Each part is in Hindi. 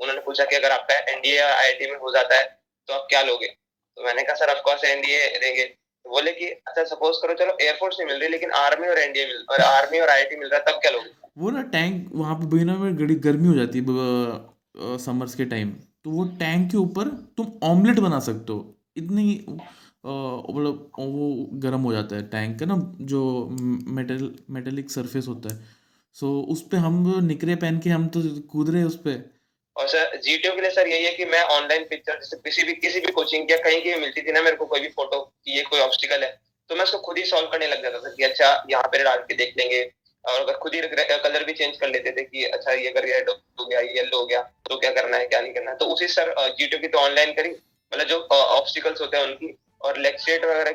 उन्होंने पूछा कि अगर आपका एनडीए या आईआईटी में हो जाता है तो आप क्या लोगे? तो मैंने कहा, सर ऑफकोर्स एनडीए देंगे। तो बोले कि अच्छा सपोज़ करो, चलो एयरफोर्स नहीं मिल रही, लेकिन आर्मी और एनडीए मिल, और आर्मी और आईआईटी मिल रहा है, तब क्या लोगे? वो ना टैंक वहाँ पे बिना में गड़ी गर्मी हो जाती है समर्स के टाइम तो वो टैंक के ऊपर तुम ऑमलेट बना सकते हो। इतनी मतलब वो गर्म हो जाता है टैंक का ना, जो मेटल मेटेलिक सरफेस होता है। सो उस पे हम निकरे पहन के हम तो कूद रहे उस पे। और सर जीटीओ के लिए सर यही है कि मैं ऑनलाइन पिक्चर जैसे किसी भी किसी भी कोचिंग या कहीं की भी मिलती थी ना, मेरे को कोई भी फ़ोटो कि ये कोई ऑब्स्टिकल है तो मैं उसको खुद ही सॉल्व करने लग जाता था कि अच्छा यहाँ पे डाल के देख लेंगे। और अगर खुद ही कलर भी चेंज कर लेते थे कि अच्छा ये अगर रेड हो गया येलो हो गया तो क्या करना है, क्या नहीं करना है? तो उसी सर जीटीओ की तो ऑनलाइन करी मतलब जो ऑब्स्टिकल्स होते हैं उनकी, और स्टेट वगैरह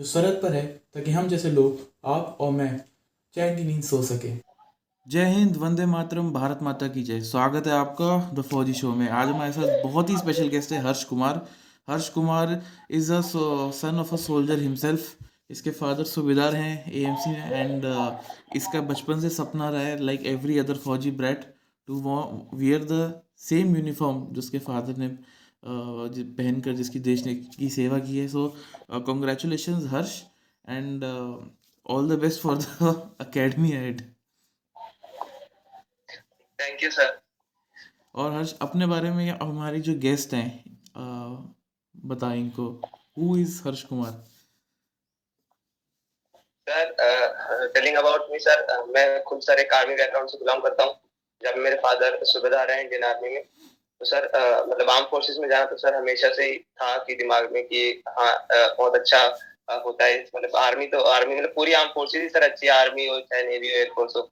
जो सरहद पर है, ताकि हम जैसे लोग, आप और मैं, चैन की नींद सो सके। जय हिंद, वंदे मातरम, भारत माता की जय। स्वागत है आपका द फौजी शो में। आज हमारे साथ बहुत ही स्पेशल गेस्ट है Harsh Kumar. Harsh Kumar is a son of a soldier himself इसके फादर सूबेदार हैं एएमसी में एंड इसका बचपन से सपना रहा है लाइक एवरी अदर फौजी brat to wear the same uniform जो उसके फादर ने पहनकर जिसकी देश ने की सेवा की है। So congratulation Harsh and all the best for the academy and thank you sir और हर्ष अपने बारे में हमारी जो गेस्ट हैं बताएँ इनको। Who is Harsh Kumar sir telling about me sir मैं खुद सर एक आर्मी बैकग्राउंड से बिलोंग करता हूँ जब मेरे फादर सूबेदार हैं इंडियन आर्मी में। तो सर मतलब आर्म फोर्सेस में जाना तो सर हमेशा से ही था कि दिमाग में कि हाँ बहुत अच्छा होता है। मतलब आर्मी तो आर्मी मतलब पूरी आर्म फोर्सेस ही सर अच्छी आर्मी हो, चाहे नेवी हो एयरफोर्स हो।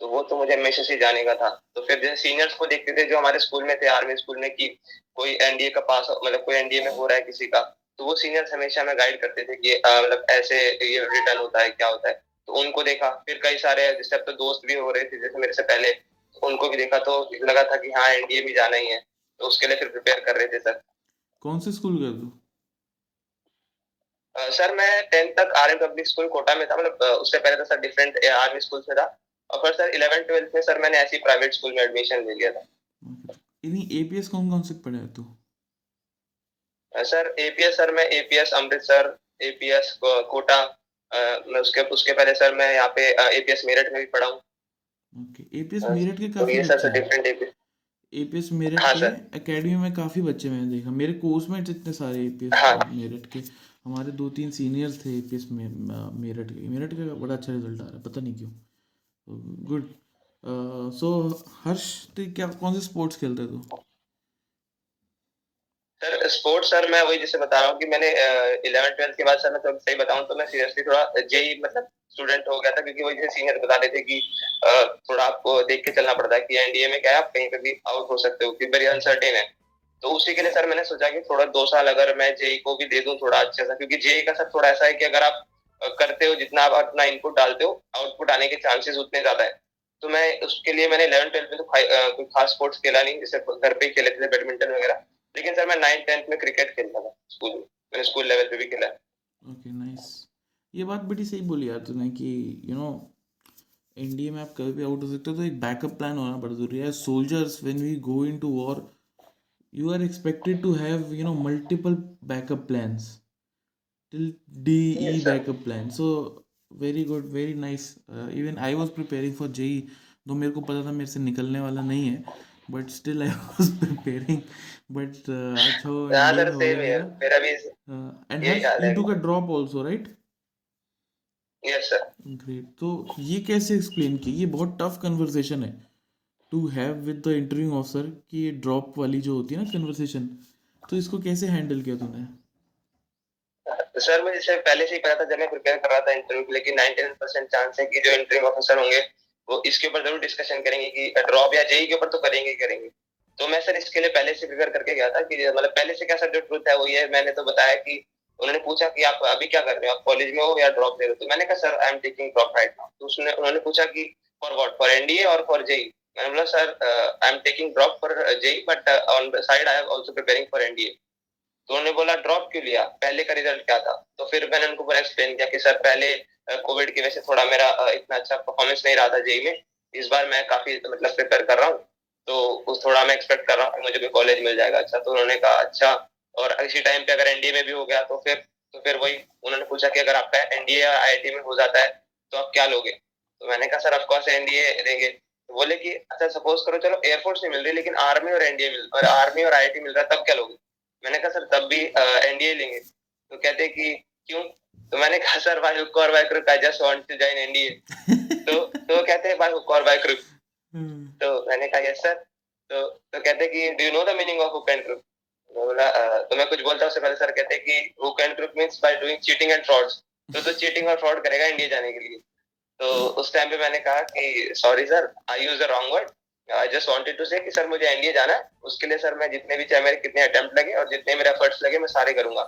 तो वो तो मुझे हमेशा से जाने का था। तो फिर जैसे सीनियर्स को देखते थे जो हमारे स्कूल में थे आर्मी स्कूल में कि कोई एनडीए का पास मतलब कोई एनडीए में हो रहा है किसी का तो वो सीनियर्स हमेशा हमें गाइड करते थे कि मतलब ऐसे ये रिटर्न होता है, क्या होता है। तो उनको देखा। फिर कई सारे, जैसे अब तो दोस्त भी हो रहे थे, जैसे मेरे से पहले तो उनको भी देखा तो लगा था कि हाँ एनडीए भी जाना ही है। तो उसके लिए फिर प्रिपेयर कर रहे थे सर कौन से स्कूल गए तू सर मैं टेंथ तक आर्मी पब्लिक स्कूल कोटा में था मतलब उससे पहले तो सर डिफरेंट आर्मी स्कूल में था। और फिर सर इलेवन ट्वेल्थ में सर मैंने ऐसी प्राइवेट स्कूल में एडमिशन ले लिया था। इन्हीं एपीएस कौन कौन से पढ़े है तू सर एपीएस सर मैं एपीएस अमृतसर एपीएस कोटा मैं उसके उसके पहले सर मैं यहाँ पे एपीएस मेरठ में भी पढ़ा हूँ। ओके एपीएस मेरठ के काफ़ी बच्चे हैं। एपीएस मेरठ हाँ, के। एकेडमी में काफ़ी बच्चे मैंने देखा। मेरे कोर्स में इतने सारे एपीएस हाँ। मेरठ के। हमारे दो तीन सीनियर्स थे एपीएस में मेरठ के। मेरठ का बड़ा अच्छा रिज़ल्ट आ रहा है पता नहीं क्यों। गुड सो हर्ष क्या कौन से स्पोर्ट्स खेलते तू सर स्पोर्ट्स सर मैं वही जैसे बता रहा हूँ कि मैंने इलेवन ट्वेल्थ के बाद सर मैं तो सही बताऊँ तो मैं सीरियसली थोड़ा जेई मतलब स्टूडेंट हो गया था क्योंकि वही जैसे सीनियर बता रहे थे कि थोड़ा आपको देख के चलना पड़ता है कि एनडीए में क्या है, आप कहीं पर भी आउट हो सकते हो क्योंकि वेरी अनसर्टेन है। तो उसी के लिए सर मैंने सोचा कि थोड़ा दो साल अगर मैं जेई को भी दे दूँ थोड़ा अच्छा सा, क्योंकि जेई का सर थोड़ा ऐसा है कि अगर आप करते हो जितना आप, अपना इनपुट डालते हो आउटपुट आने के चांसेस उतने ज़्यादा है। तो मैं उसके लिए मैंने इलेवन ट्वेल्थ में तो कोई खास स्पोर्ट्स खेला नहीं, जैसे घर पे ही खेले थे बैडमिंटन वगैरह। लेकिन सर मैं नाइन्थ टेंथ में क्रिकेट खेलता था स्कूल में मैंने स्कूल लेवल पे भी खेला ओके नाइस ये बात बड़ी सही बोली यार तूने कि यू नो इंडिया में आप कभी भी आउट हो सकते हो तो एक बैकअप प्लान होना बड़ा ज़रूरी है soldiers when we go into war are expected to have you know multiple backup plans till DE Yes, sir. backup plan. So very good, very nice. Uh, even I was preparing for JE तो मेरे को पता था मेरे से निकलने वाला नहीं है but still I was preparing but आज हो हाँ सर सेम है मेरा भी and you took a drop also right yes sir great तो ये कैसे एक्सप्लेन की? ये बहुत टफ कन्वर्सेशन है। To have with the interview officer कि ये ड्रॉप वाली जो होती है ना कन्वर्सेशन तो इसको कैसे हैंडल किया तूने? सर मुझे पहले से ही पता था जब मैं प्रिपेयर कर रहा था इंटरव्यू के लिए कि 99 परसेंट चांस है कि जो इंटरव्यू ऑफिसर होंगे वो इसके ऊपर ज़रूर डिस्कशन करेंगे कि ड्रॉप या जेई के ऊपर तो करेंगे करेंगे। तो मैं सर इसके लिए पहले से प्रिपेयर करके गया था कि मतलब पहले से क्या सर जो ट्रूथ है वो ये मैंने तो बताया कि उन्होंने पूछा कि आप अभी क्या कर रहे हो? आप कॉलेज में हो या ड्रॉप ले रहे हो? तो मैंने कहा sir I am taking drop right now तो उसने, उन्होंने पूछा कि फॉर व्हाट फॉर एनडीए और फॉर जेई मैंने बोला sir I am taking drop for JEE but on the side I am also preparing for NDA तो उन्होंने बोला ड्रॉप क्यों लिया? पहले का रिज़ल्ट क्या था? तो फिर मैंने उनको पूरा एक्सप्लेन किया कि सर पहले कोविड की वजह से थोड़ा मेरा इतना अच्छा परफॉर्मेंस नहीं रहा था जेई में। इस बार मैं काफ़ी मतलब प्रिपेयर कर रहा हूँ। तो थोड़ा मैं एक्सपेक्ट कर रहा हूँ मुझे भी कॉलेज मिल जाएगा अच्छा। तो उन्होंने कहा अच्छा और इसी टाइम पे अगर एनडीए में भी हो गया तो फिर तो फिर वही उन्होंने पूछा कि अगर आपका एनडीए या आई में हो जाता है तो आप क्या लोगे? तो मैंने कहा, सर ऑफकोर्स एनडीए देंगे। तो बोले कि अच्छा सपोज़ करो, चलो एयरफोर्स नहीं मिल रही, लेकिन आर्मी और एनडीए मिल, और आर्मी और आईआईटी मिल रहा है, तब क्या लोगे? मैंने कहा, सर, तब भी एनडीए लेंगे। तो कहते कि क्यों? तो मैंने कहा सर भाई हुक और by crook I just want to join NDA तो तो कहते हैं भाई हुक और बाय क्रुक तो मैंने कहा यस सर तो तो कहते कि do you know the meaning of hook and crook बोला तो मैं कुछ बोलता हूँ उससे पहले सर कहते कि hook and crook means by doing cheating and frauds तो तो चीटिंग और फ्रॉड करेगा इंडिया जाने के लिए। तो उस टाइम पे मैंने कहा कि sorry sir I use the wrong word I just wanted to say कि सर मुझे एनडीए जाना है। उसके लिए सर मैं जितने भी चाहे मेरे कितने अटेम्प्ट लगे और जितने मेरे एफर्ट्स लगे मैं सारे करूँगा।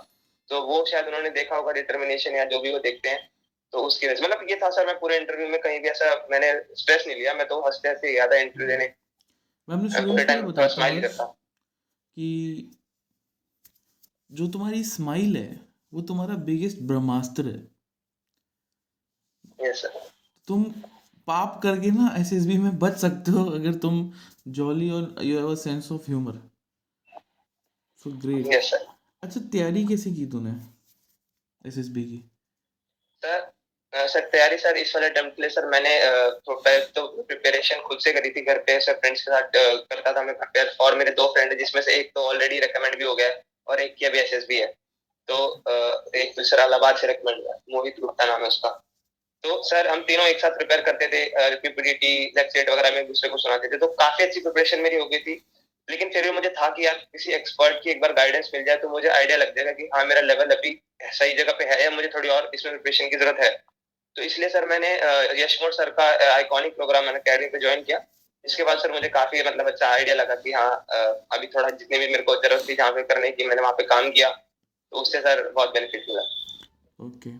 तो वो शायद उन्होंने देखा होगा डिटर्मिनेशन या जो भी वो देखते हैं तो उसकी वजह मतलब ये था सर मैं पूरे इंटरव्यू में कहीं भी ऐसा मैंने स्ट्रेस नहीं लिया मैं तो हँसते हँसते गया था इंटरव्यू देने को स्माइल करता जो तुम्हारी स्माइल है वो तुम्हारा बिगेस्ट ब्रह्मास्त्र है। सर तुम पाप करके ना एसएसबी में बच सकते हो अगर तुम जॉली और you have a sense of humour so great yes sir अच्छा तैयारी कैसे की तूने? एसएसबी की। सर सर तैयारी सर इस वाले अटेम्प्ट के लिए सर मैंने अ, तो तो प्रिपरेशन खुद से करी थी घर पे सर फ्रेंड्स के साथ करता था मैं प्रिपेयर और मेरे दो फ्रेंड है जिसमें से एक तो ऑलरेडी रिकमेंड भी हो गया और एक की अभी एसएसबी है। तो एक दूसरा इलाहाबाद से रिकमेंड हुआ मोहित गुप्ता नाम है उसका। तो सर हम तीनों एक साथ प्रिपेयर करते थे पीपीडीटी लेक्चर वगैरह में दूसरे को सुनाते थे। तो काफ़ी अच्छी प्रिपरेशन मेरी हो गई थी। लेकिन फिर भी मुझे था कि यार किसी एक्सपर्ट की एक बार गाइडेंस मिल जाए तो मुझे आइडिया लग जाएगा कि हाँ मेरा लेवल अभी सही जगह पे है या मुझे थोड़ी और इसमें प्रिपरेशन की ज़रूरत है। तो इसलिए सर मैंने यशमोर सर का आइकॉनिक प्रोग्राम मैंने अकेडमी पे ज्वाइन किया। इसके बाद सर मुझे काफ़ी मतलब अच्छा आइडिया लगा कि हाँ अभी थोड़ा जितने भी मेरे को ज़रूरत थी जहाँ पे करने की मैंने वहाँ पे काम किया। तो उससे सर बहुत बेनिफिट मिला। Okay.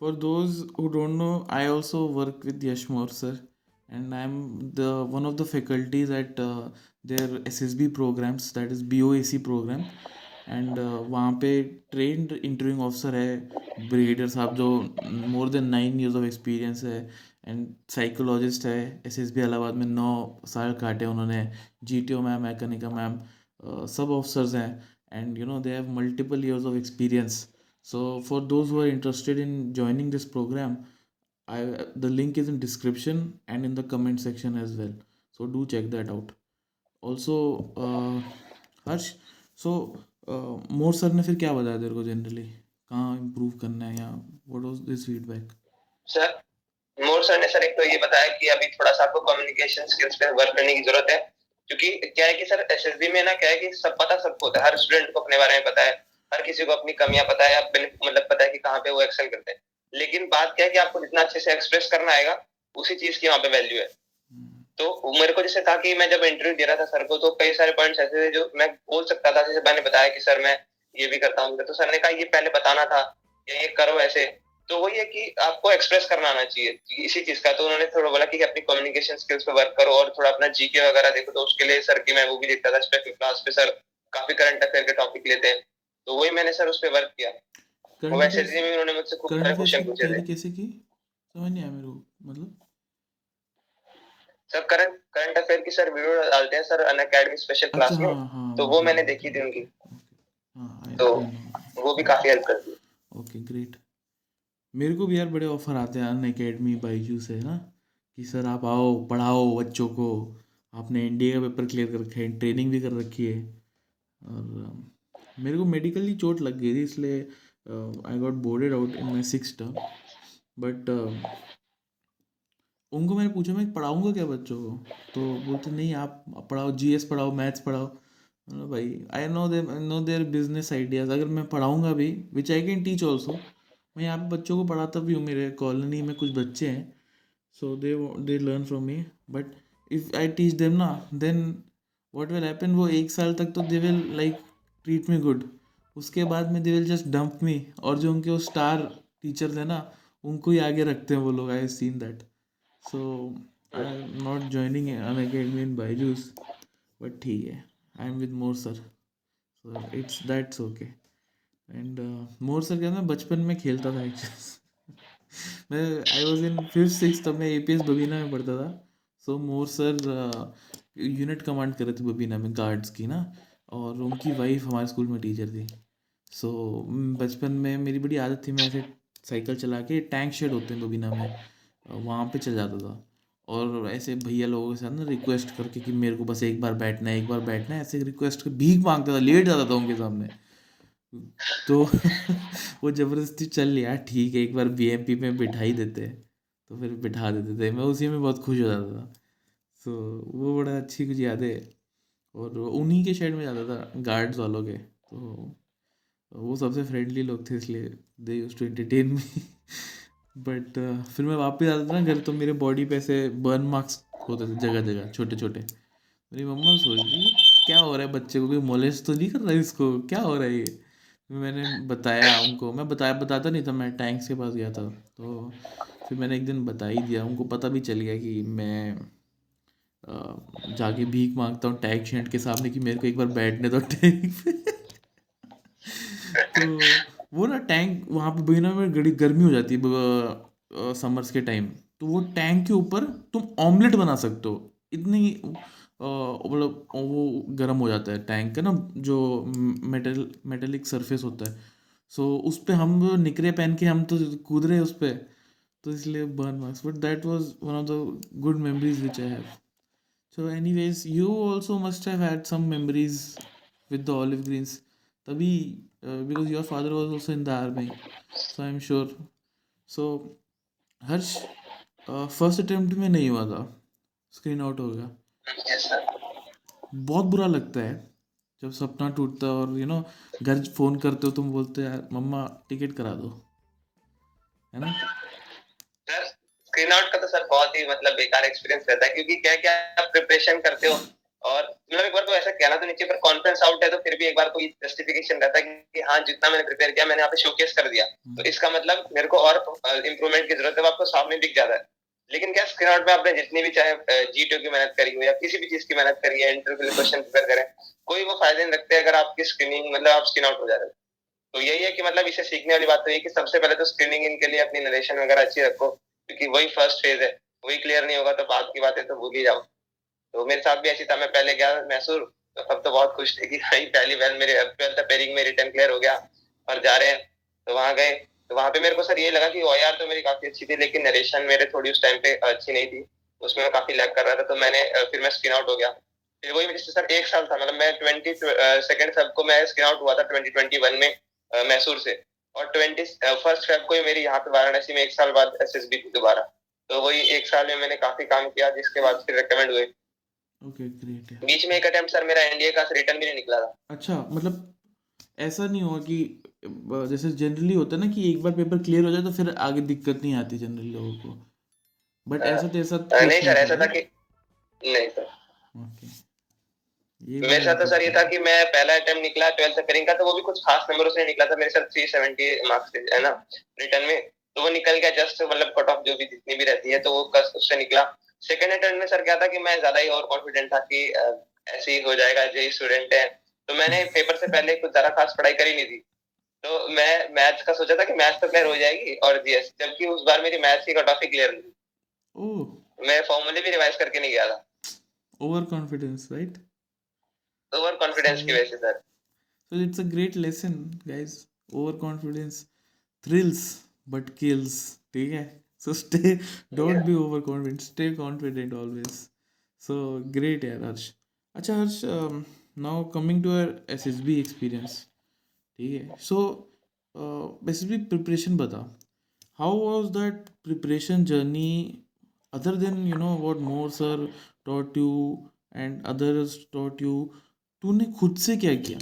For those who don't know, I also work with Yashmore sir, and I'm the one there S S B programs that is B O A C program and वहाँ पे ट्रेंड इंटरव्यूइंग ऑफिसर है ब्रिगेडियर साहब जो more than nine years of experience है एंड साइकोलॉजिस्ट है एस एस बी अलाहाबाद में नौ साल काटे उन्होंने जी टी ओ मैम मैकेनिका मैम सब ऑफिसर्स हैं and you know they have multiple years of experience so for those who are interested in joining this program I the link is in description and in the comment section as well so do check that out also uh, Harsh uh, More sir ने फिर क्या बताया तेरे को जनरली कहाँ इम्प्रूव करना है या what was this feedback sir More sir ने सर एक तो ये बताया कि अभी थोड़ा सा आपको कम्युनिकेशन स्किल्स पे वर्क करने की ज़रूरत है। क्योंकि क्या है कि सर एसएसबी में ना क्या है कि सब पता सबको होता है। हर स्टूडेंट को अपने बारे में पता है। हर किसी को अपनी कमियाँ पता है। मतलब पता है कि कहाँ पे वो एक्सेल करते हैं। लेकिन बात क्या है कि आपको जितना अच्छे से एक्सप्रेस करना आएगा उसी चीज़ की वहाँ पे वैल्यू है। तो मेरे को जैसे था कि मैं जब इंटरव्यू दे रहा था सर को तो कई सारे पॉइंट्स ऐसे थे जो मैं बोल सकता था जैसे मैंने बताया कि सर मैं ये भी करता हूँ तो सर ने कहा ये पहले बताना था या ये करो ऐसे। तो वही है कि आपको एक्सप्रेस करना आना चाहिए इसी चीज़ का। तो उन्होंने थोड़ा बोला कि अपनी कम्युनिकेशन स्किल्स पे वर्क करो और थोड़ा अपना जीके वगैरह देखो। तो उसके लिए सर की मैं वो भी देखता था स्पेशल क्लास पे सर काफ़ी करंट अफेयर के टॉपिक लेते हैं। तो वही मैंने सर उस पर वर्क किया। वैसे में उन्होंने मुझसे खूब सारे क्वेश्चन पूछे थे। कैसे की? समझ नहीं आया मेरे को मतलब सर करंट करंट अफेयर की सर वीडियो डालते हैं sir Unacademy special class में। हाँ हाँ तो वो मैंने देखी थी उनकी। हाँ तो वो भी काफ़ी हेल्प करती है। ओके ग्रेट मेरे को भी यार बड़े ऑफ़र आते हैं अन अकेडमी बाईजू से ना? कि सर आप आओ पढ़ाओ बच्चों को। आपने एनडीए का पेपर क्लियर कर रखा है ट्रेनिंग भी कर रखी है। और मेरे को मेडिकली चोट लग गई थी इसलिए I got boarded out in my six term but उनको मैंने पूछा, मैं पढ़ाऊँगा क्या बच्चों को? तो बोलते, नहीं, आप पढ़ाओ जीएस पढ़ाओ, मैथ्स पढ़ाओ। भाई I know they know their business ideas अगर मैं पढ़ाऊँगा भी which I can teach also मैं यहाँ पे बच्चों को पढ़ाता भी हूँ, मेरे कॉलोनी में कुछ बच्चे हैं so they they learn from me but if I teach them ना देन वॉट विल हैपन वो एक साल तक तो they will like treat me good उसके बाद में they will just dump me और जो उनके वो स्टार टीचर थे ना, उनको ही आगे रखते हैं वो लोग I seen that so I not joining Unacademy in Byju's but ठीक है. I am with More sir it's that's okay and More sir क्या मैं बचपन में खेलता था actually. मैं I was in fifth six तब मैं ए पी एस बबीना में पढ़ता था. So More sir unit command कर रहे थे बबीना में गार्ड्स की ना. और उनकी वाइफ हमारे स्कूल में टीचर थी. सो so, बचपन में मेरी बड़ी आदत थी मैं ऐसे साइकिल चला के टैंक शेड होते हैं बबीना में. वहाँ पे चल जाता था। और ऐसे भैया लोगों के साथ ना रिक्वेस्ट करके कि मेरे को बस एक बार बैठना है, एक बार बैठना है, ऐसे रिक्वेस्ट कर भीख माँगता था, लेट जाता था उनके सामने। तो वो ज़बरदस्ती चल लिया, ठीक है, एक बार बीएमपी में बिठा ही। देते तो फिर बिठा देते थे। मैं उसी में बहुत खुश हो जाता था। सो वो बड़ा अच्छी कुछ यादें। है और उन्हीं के शेड में जाता था गार्ड्स वालों के। तो वो सबसे फ्रेंडली लोग थे इसलिए they use to entertain me but फिर मैं वापस आता था ना घर तो मेरे बॉडी पे ऐसे बर्न मार्क्स होते थे जगह जगह, छोटे छोटे। मेरी मम्मा सोच रही क्या हो रहा है बच्चे को? कोई मोलेस्ट तो नहीं कर रहा है इसको? क्या हो रहा है ये? मैंने बताया उनको, मैं बताया, बताता नहीं था, मैं टैंक्स के पास गया था। तो फिर मैंने एक दिन बता ही दिया, उनको पता भी चल गया कि मैं जाके भीख माँगता हूँ टैग शेंट के सामने कि मेरे को एक बार बैठने दो टैंक तो वो ना टैंक वहाँ पे बिना में गड़ी गर्मी हो जाती है समर्स के टाइम तो वो टैंक के ऊपर तुम ऑमलेट बना सकते हो। इतनी मतलब वो गर्म हो जाता है टैंक का ना, जो मेटल मेटेलिक सरफेस होता है। सो उस पर हम निकरे पहन के हम तो कूद रहे उस पर तो इसलिए burn marks but that was one of the good memories which I have so anyways you also must have had some memories with the olive greens. तभी uh, because your father was also in the army so i'm sure. So Harsh first attempt में नहीं हुआ था। स्क्रीन आउट हो गया। बहुत बुरा लगता है जब सपना टूटता है और यू नो घर फ़ोन करते हो तुम बोलते यार मम्मा टिकट करा दो। है ना? सर स्क्रीन आउट का तो सर बहुत ही मतलब बेकार एक्सपीरियंस रहता है क्योंकि क्या क्या आप प्रिपरेशन करते हो? और मतलब एक बार तो ऐसा कहना तो नीचे पर कॉन्फ्रेंस आउट है तो फिर भी एक बार कोई जस्टिफिकेशन रहता है कि हाँ जितना मैंने प्रिपेयर किया मैंने यहाँ पे शोकेस कर दिया। तो इसका मतलब मेरे को और इम्प्रूवमेंट की ज़रूरत है आपको सामने दिख जाता है। लेकिन क्या स्क्रीन आउट में आपने जितनी भी चाहे जी की मेहनत करी हो या किसी भी चीज़ की मेहनत करी है इंटरव्यू के लिए क्वेश्चन प्रिपेयर करें कोई वो फ़ायदे नहीं रखते अगर आपकी स्क्रीनिंग मतलब आप स्क्रीन आउट हो जा रहे हो। तो यही है कि मतलब इसे सीखने वाली बात तो ये कि सबसे पहले तो स्क्रीनिंग इनके लिए अपनी नरेशन वगैरह अच्छी रखो क्योंकि वही फ़र्स्ट फ़ेज़ है वही क्लियर नहीं होगा तो बाद की बातें तो भूल ही जाओ। तो मेरे साथ भी ऐसी था, मैं पहले गया मैसूर तो सब तो बहुत खुश थे कि भाई, पहली बार मेरे ट्वेल्थ पेयरिंग में रिटर्न क्लियर हो गया और जा रहे हैं। तो वहाँ गए तो वहाँ पे मेरे को सर ये लगा कि ओआर तो मेरी काफ़ी अच्छी थी, लेकिन नरेशन मेरे थोड़ी उस टाइम पे अच्छी नहीं थी, उसमें मैं काफ़ी लैग कर रहा था तो मैंने फिर मैं स्क्रीन आउट हो गया। फिर वही मेरे सर एक साल था मतलब मैं ट्वेंटी सेकेंड फेब को मैं स्क्रीन आउट हुआ था ट्वेंटी ट्वेंटी वन में मैसूर से। और ट्वेंटी फ़र्स्ट फेब को ही मेरी यहाँ पे वाराणसी में एक साल बाद एस एस बी थी दोबारा। तो वही एक साल में मैंने काफ़ी काम किया, जिसके बाद फिर रिकमेंड हुए। ओके ग्रेट है बीच में एक अटेम्प्ट सर मेरा एनडीए का रिटर्न भी नहीं निकला था। अच्छा मतलब ऐसा नहीं हुआ कि जैसे जनरली होता है ना कि एक बार पेपर क्लियर हो जाए तो फिर आगे दिक्कत नहीं आती जनरली लोगों को। बट ऐसा तो ऐसा नहीं सर ऐसा था कि नहीं सर ओके मेरे साथ तो सर ये था कि मैं पहला अटेम्प्ट निकला ट्वेल्थ पेयरिंग का तो वो भी कुछ खास नंबरों से निकला था। मेरे साथ थ्री सेवेंटी मार्क्स है ना रिटर्न में। तो वो निकल गया जस्ट मतलब कट ऑफ़ जो भी जितनी भी रहती है तो वो उससे निकला। सेकंड अटेम्प्ट में सर क्या था कि मैं ज़्यादा ही और कॉन्फिडेंट था कि ऐसे ही हो जाएगा जो स्टूडेंट है। तो मैंने पेपर से पहले कुछ ज़्यादा खास पढ़ाई करी नहीं थी। तो मैं मैथ्स का सोचा था कि मैथ्स तो क्लियर हो जाएगी और जीएस जबकि उस बार मेरी मैथ्स की कट ऑफ़ ही क्लियर नहीं मैं फॉर्मूले भी रिवाइज करके नहीं गया था। Over confidence right over confidence की वजह से sir So it's a great lesson, guys. Overconfidence thrills but kills. ठीक है? So stay don't yeah. be overconfident stay confident always so great यार हर्ष अच्छा हर्ष um, now coming to our SSB experience ठीक है so uh, SSB preparation बता how was that preparation journey other than you know what more sir taught you and others taught you तूने खुद से क्या किया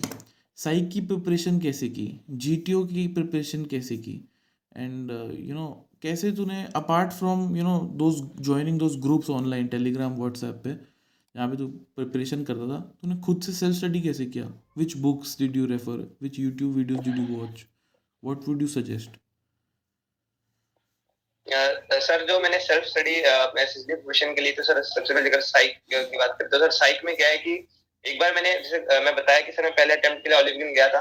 साइक की प्रिपरेशन कैसे की GTO की प्रिपरेशन कैसे की एंड यू नो कैसे तूने apart from you know those joining those groups online Telegram WhatsApp पे, जहाँ पे तू प्रिपरेशन करता था, तूने खुद से सेल्फ स्टडी कैसे किया? Which books did you refer which YouTube videos did you watch what would you suggest sir, जो मैंने सेल्फ स्टडी एसएसबी के लिए तो सर, सबसे पहले अगर साइक की बात करते तो सर साइक में क्या है कि, एक बार मैंने, जैसे मैं बताया कि सर, मैं पहले अटेम्प्ट के लिए ओलिवियन गया था।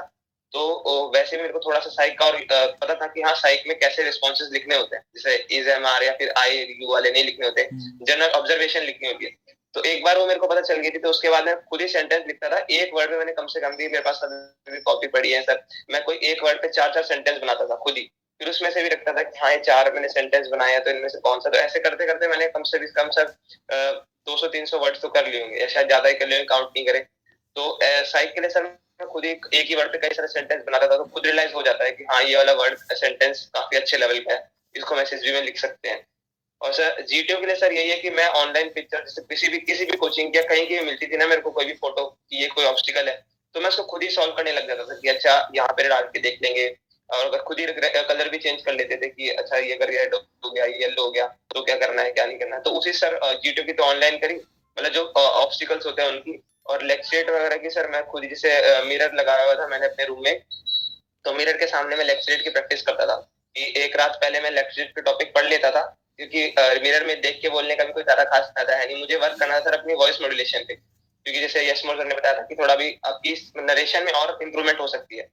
तो वैसे मेरे को थोड़ा सा साइक का और पता था कि हाँ साइक में कैसे रिस्पॉन्सेज लिखने होते हैं। जैसे इज़ एम आर या फिर आई यू वाले नहीं लिखने होते। जनरल ऑब्जर्वेशन लिखनी होती है। तो एक बार वो मेरे को पता चल गई थी तो उसके बाद मैं खुद ही सेंटेंस लिखता था। एक वर्ड में मैंने कम से कम भी मेरे पास अभी कॉपी पड़ी है सर। मैं कोई एक वर्ड पे चार चार सेंटेंस बनाता था खुद ही। फिर उसमें से भी रखता था कि हाँ ये चार मैंने सेंटेंस बनाया तो इनमें से कौन सा तो ऐसे करते करते मैंने कम से भी कम सर दो सौ तीन सौ वर्ड तो कर लिए होंगे। या शायद ज़्यादा ही कर लिए काउंट नहीं करे। तो साइक के लिए सर खुद ही एक ही वर्ड पे कई सारे सेंटेंस बनाता था तो खुद रियलाइज़ हो जाता है कि हाँ ये वाला वर्ड सेंटेंस काफ़ी अच्छे लेवल का है, इसको हम एस में लिख सकते हैं। और सर जीटीओ के लिए सर यही है कि मैं ऑनलाइन पिक्चर जैसे किसी भी किसी भी कोचिंग या कहीं की भी मिलती थी ना, मेरे को कोई भी फ़ोटो की ये कोई ऑब्स्टिकल है तो मैं उसको खुद ही सॉल्व करने लग जाता था कि अच्छा यहाँ पे डाल के देख लेंगे। और अगर खुद ही कलर भी चेंज कर लेते थे कि अच्छा ये अगर रेड हो गया येलो हो गया तो क्या करना है, क्या नहीं करना है। तो उसी सर जीटीओ की तो ऑनलाइन करी मतलब जो ऑब्स्टिकल्स होते हैं उनकी और लेक्चरेट वगैरह की सर मैं खुद जैसे मिरर लगाया हुआ था मैंने अपने रूम में। तो मिरर के सामने मैं लेक्चरेट की प्रैक्टिस करता था। कि एक रात पहले मैं लेक्चरेट के टॉपिक पढ़ लेता था, क्योंकि मिरर में देख के बोलने का भी कोई ज़्यादा खास फ़ायदा है नहीं। मुझे वर्क करना सर अपनी वॉइस मॉड्यूलेशन पे। क्योंकि जैसे यश मोर सर ने बताया था कि थोड़ा भी आपकी नरेशन में और इम्प्रूवमेंट हो सकती है।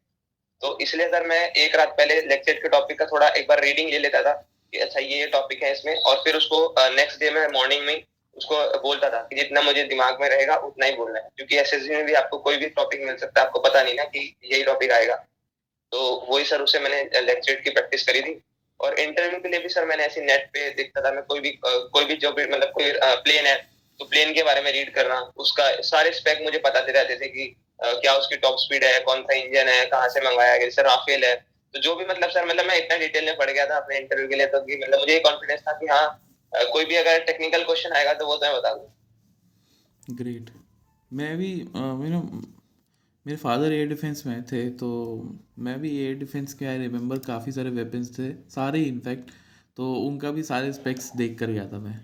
तो इसलिए सर मैं एक रात पहले लेक्चर के टॉपिक का थोड़ा एक बार रीडिंग ले लेता था कि अच्छा ये टॉपिक है इसमें। और फिर उसको नेक्स्ट डे में मॉर्निंग में उसको बोलता था कि जितना मुझे दिमाग में रहेगा, उतना ही बोलना है। क्योंकि एस एस में भी आपको कोई भी टॉपिक मिल सकता है, आपको पता नहीं ना कि यही टॉपिक आएगा। तो वही सर, उसे मैंने लेक्चर की प्रैक्टिस करी थी। और इंटरव्यू के लिए भी सर, मैंने ऐसे नेट पे देखता था, मैं कोई भी कोई भी जो भी मतलब कोई प्लेन है तो प्लेन के बारे में रीड करना, उसका सारे स्पेक मुझे बताते रहते थे कि क्या उसकी टॉप स्पीड है, कौन सा इंजन है, कहाँ से मंगाया गया जैसे राफेल है। तो जो भी मतलब सर मतलब मैं इतना डिटेल में पढ़ गया था अपने इंटरव्यू के लिए तो कि मतलब मुझे कॉन्फिडेंस था कि हाँ कोई भी अगर टेक्निकल क्वेश्चन आएगा तो वो तो मैं बता दूँ। ग्रेट मैं भी मेरे मेरे फादर एयर डिफेंस में थे तो मैं भी एयर डिफेंस के आई रिमेंबर काफ़ी सारे वेपन्स थे, सारे ही इनफैक्ट तो उनका भी सारे स्पेक्स देख कर गया था मैं।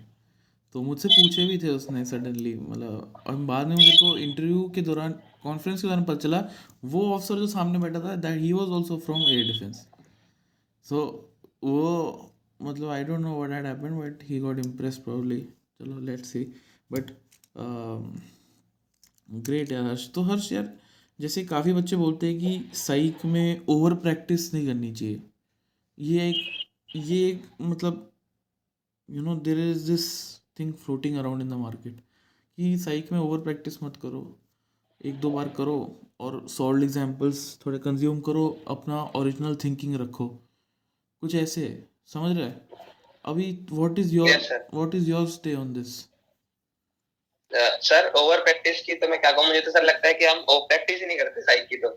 तो मुझसे पूछे भी थे उसने सडनली मतलब और बाद में मुझे को इंटरव्यू के दौरान कॉन्फ्रेंस के दौरान पता चला, वो ऑफिसर जो सामने बैठा था that he was also from air defence so वो मतलब I don't know what had but he got impress probably चलो लेट्स सी बट ग्रेट यार हर्ष। तो हर्ष यार, जैसे काफ़ी बच्चे बोलते हैं कि साइक में ओवर प्रैक्टिस नहीं करनी चाहिए। ये एक ये एक मतलब you know there is this thing floating around in the market कि साइक में ओवर प्रैक्टिस मत करो। एक दो बार करो और सॉल्ड एग्जाम्पल्स थोड़े कंज्यूम करो। अपना ओरिजिनल थिंकिंग रखो। कुछ ऐसे। समझ रहे? अभी what is your what is your stay on this sir over practice की तो मैं क्या कहूँ मुझे तो सर लगता है कि हम ओवर प्रैक्टिस ही नहीं करते साइक की तो।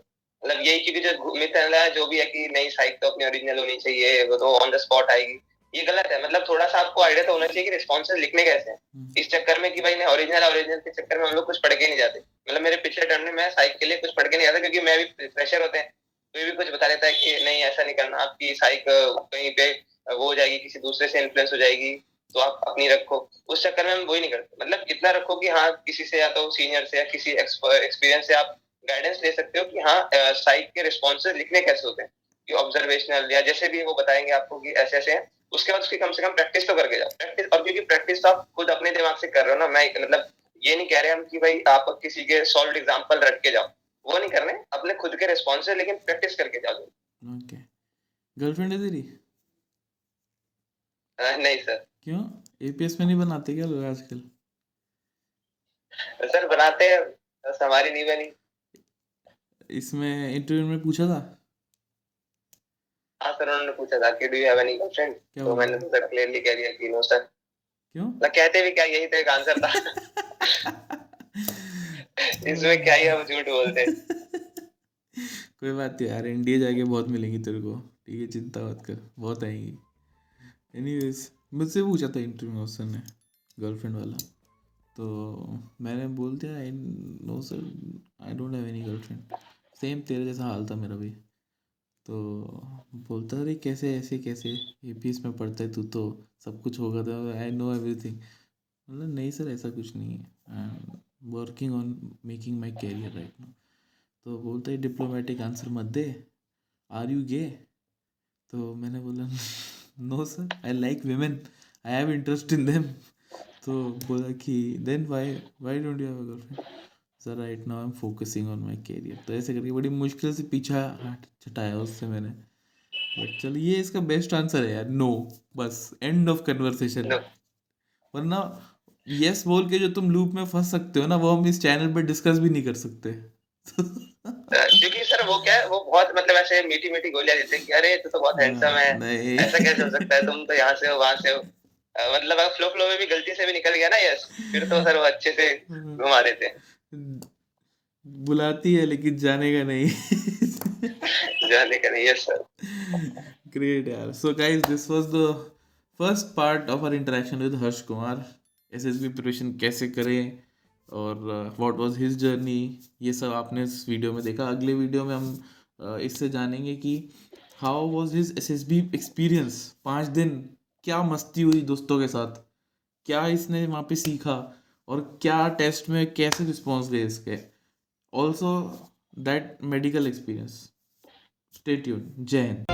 मतलब यही क्योंकि जो मिथ है जो भी है कि नहीं साइक तो अपनी ओरिजिनल होनी चाहिए वो तो ऑन द स्पॉट आएगी। ये गलत है मतलब थोड़ा सा आपको आइडिया तो होना चाहिए कि रिस्पॉन्सेज लिखने कैसे हैं। हम्म। इस चक्कर में कि भाई मैं ओरिजिनल ओरिजिनल के चक्कर में हम लोग कुछ पढ़ के नहीं जाते। मतलब मेरे पिछले टर्म में मैं साइक के लिए कुछ पढ़ के नहीं जाता क्योंकि मैं भी प्रेशर होते हैं। तो भी कुछ बता देता है कि नहीं ऐसा नहीं करना आपकी साइक कहीं पे वो हो जाएगी, किसी दूसरे से इन्फ्लुएंस हो जाएगी तो आप अपनी रखो। उस चक्कर में हम वही नहीं करते। मतलब इतना रखो कि हाँ किसी से या तो सीनियर से या किसी एक्सपीरियंस से आप गाइडेंस ले सकते हो कि हाँ साइट के रिस्पॉन्सेज लिखने कैसे होते हैं। कि ऑब्जर्वेशनल या जैसे भी वो बताएँगे आपको कि ऐसे ऐसे हैं। उसके बाद उसकी कम से कम प्रैक्टिस तो करके जाओ। प्रैक्टिस और क्योंकि प्रैक्टिस तो आप खुद अपने दिमाग से कर रहे हो ना, मैं मतलब ये नहीं कह रहे हम कि भाई आप किसी के सॉल्व एग्ज़ाम्पल रट के जाओ। वो नहीं करने। अपने खुद के रिस्पॉन्स लेकिन प्रैक्टिस करके जाओ। गर्लफ्रेंड है तेरी? नहीं सर। क्यों? एपीएस में नहीं बनाते क्या लोग आजकल? सर बनाते हैं बस हमारी नहीं। बनी इसमें इंटरव्यू में पूछा था? हाँ सर उन्होंने पूछा था कि do you have any girlfriend तो मैंने तो सर क्लियरली कह दिया कि नो सर क्यों? मतलब कहते भी क्या यही तो एक आंसर था। इसमें क्या ही हम झूठ बोलते कोई बात नहीं यार इंडिया जाके बहुत मिलेंगी तेरे को। ठीक है चिंता मत कर बहुत आएँगी। एनीवेज मुझसे पूछा था इंटरव्यू में उसने गर्लफ्रेंड वाला। तो मैंने बोल दिया I no sir I don't have any girlfriend same तेरे जैसा हाल था मेरा भी। तो बोलता, अरे, कैसे, ऐसे, कैसे? ये भी इसमें पढ़ता है, तू तो सब कुछ होगा तो आई नो एवरीथिंग मतलब नहीं सर ऐसा कुछ नहीं है। I working on making my career right now तो बोलता है डिप्लोमेटिक आंसर मत दे। आर यू गे तो मैंने बोला no sir I like women I have interest in them तो बोला कि then why why don't you have a girlfriend sir right now I am focusing on my career तो ऐसे करके बड़ी मुश्किल से पीछा हट छटाया उससे मैंने। बट चल ये इसका बेस्ट आंसर है यार. नो बस एंड ऑफ़ कन्वर्सेशन. वरना यस बोल के जो तुम लूप में फंस सकते हो ना वो हम इस चैनल पे डिस्कस भी नहीं कर सकते। वो क्या है वो बहुत मतलब ऐसे मीठी मीठी गोलियाँ देते कि अरे तू तो बहुत हैंडसम है। ऐसा कैसे हो सकता है? तुम तो यहाँ से हो वहाँ से हो। मतलब अगर फ्लो फ्लो में भी गलती से भी निकल गया ना यस फिर तो सर वो अच्छे से घुमा देते बुलाती है लेकिन जाने का नहीं। जाने का नहीं यस सर ग्रेट यार। So guys this was the first part of our interaction with Harsh Kumar SSB preparation कैसे करें? और व्हाट वाज हिज जर्नी ये सब आपने इस वीडियो में देखा। अगले वीडियो में हम uh, इससे जानेंगे कि how was his SSB experience पाँच दिन क्या मस्ती हुई दोस्तों के साथ? क्या इसने वहाँ पे सीखा? और क्या टेस्ट में कैसे रिस्पॉन्स गए इसके? Also that medical experience stay tune जय हिंद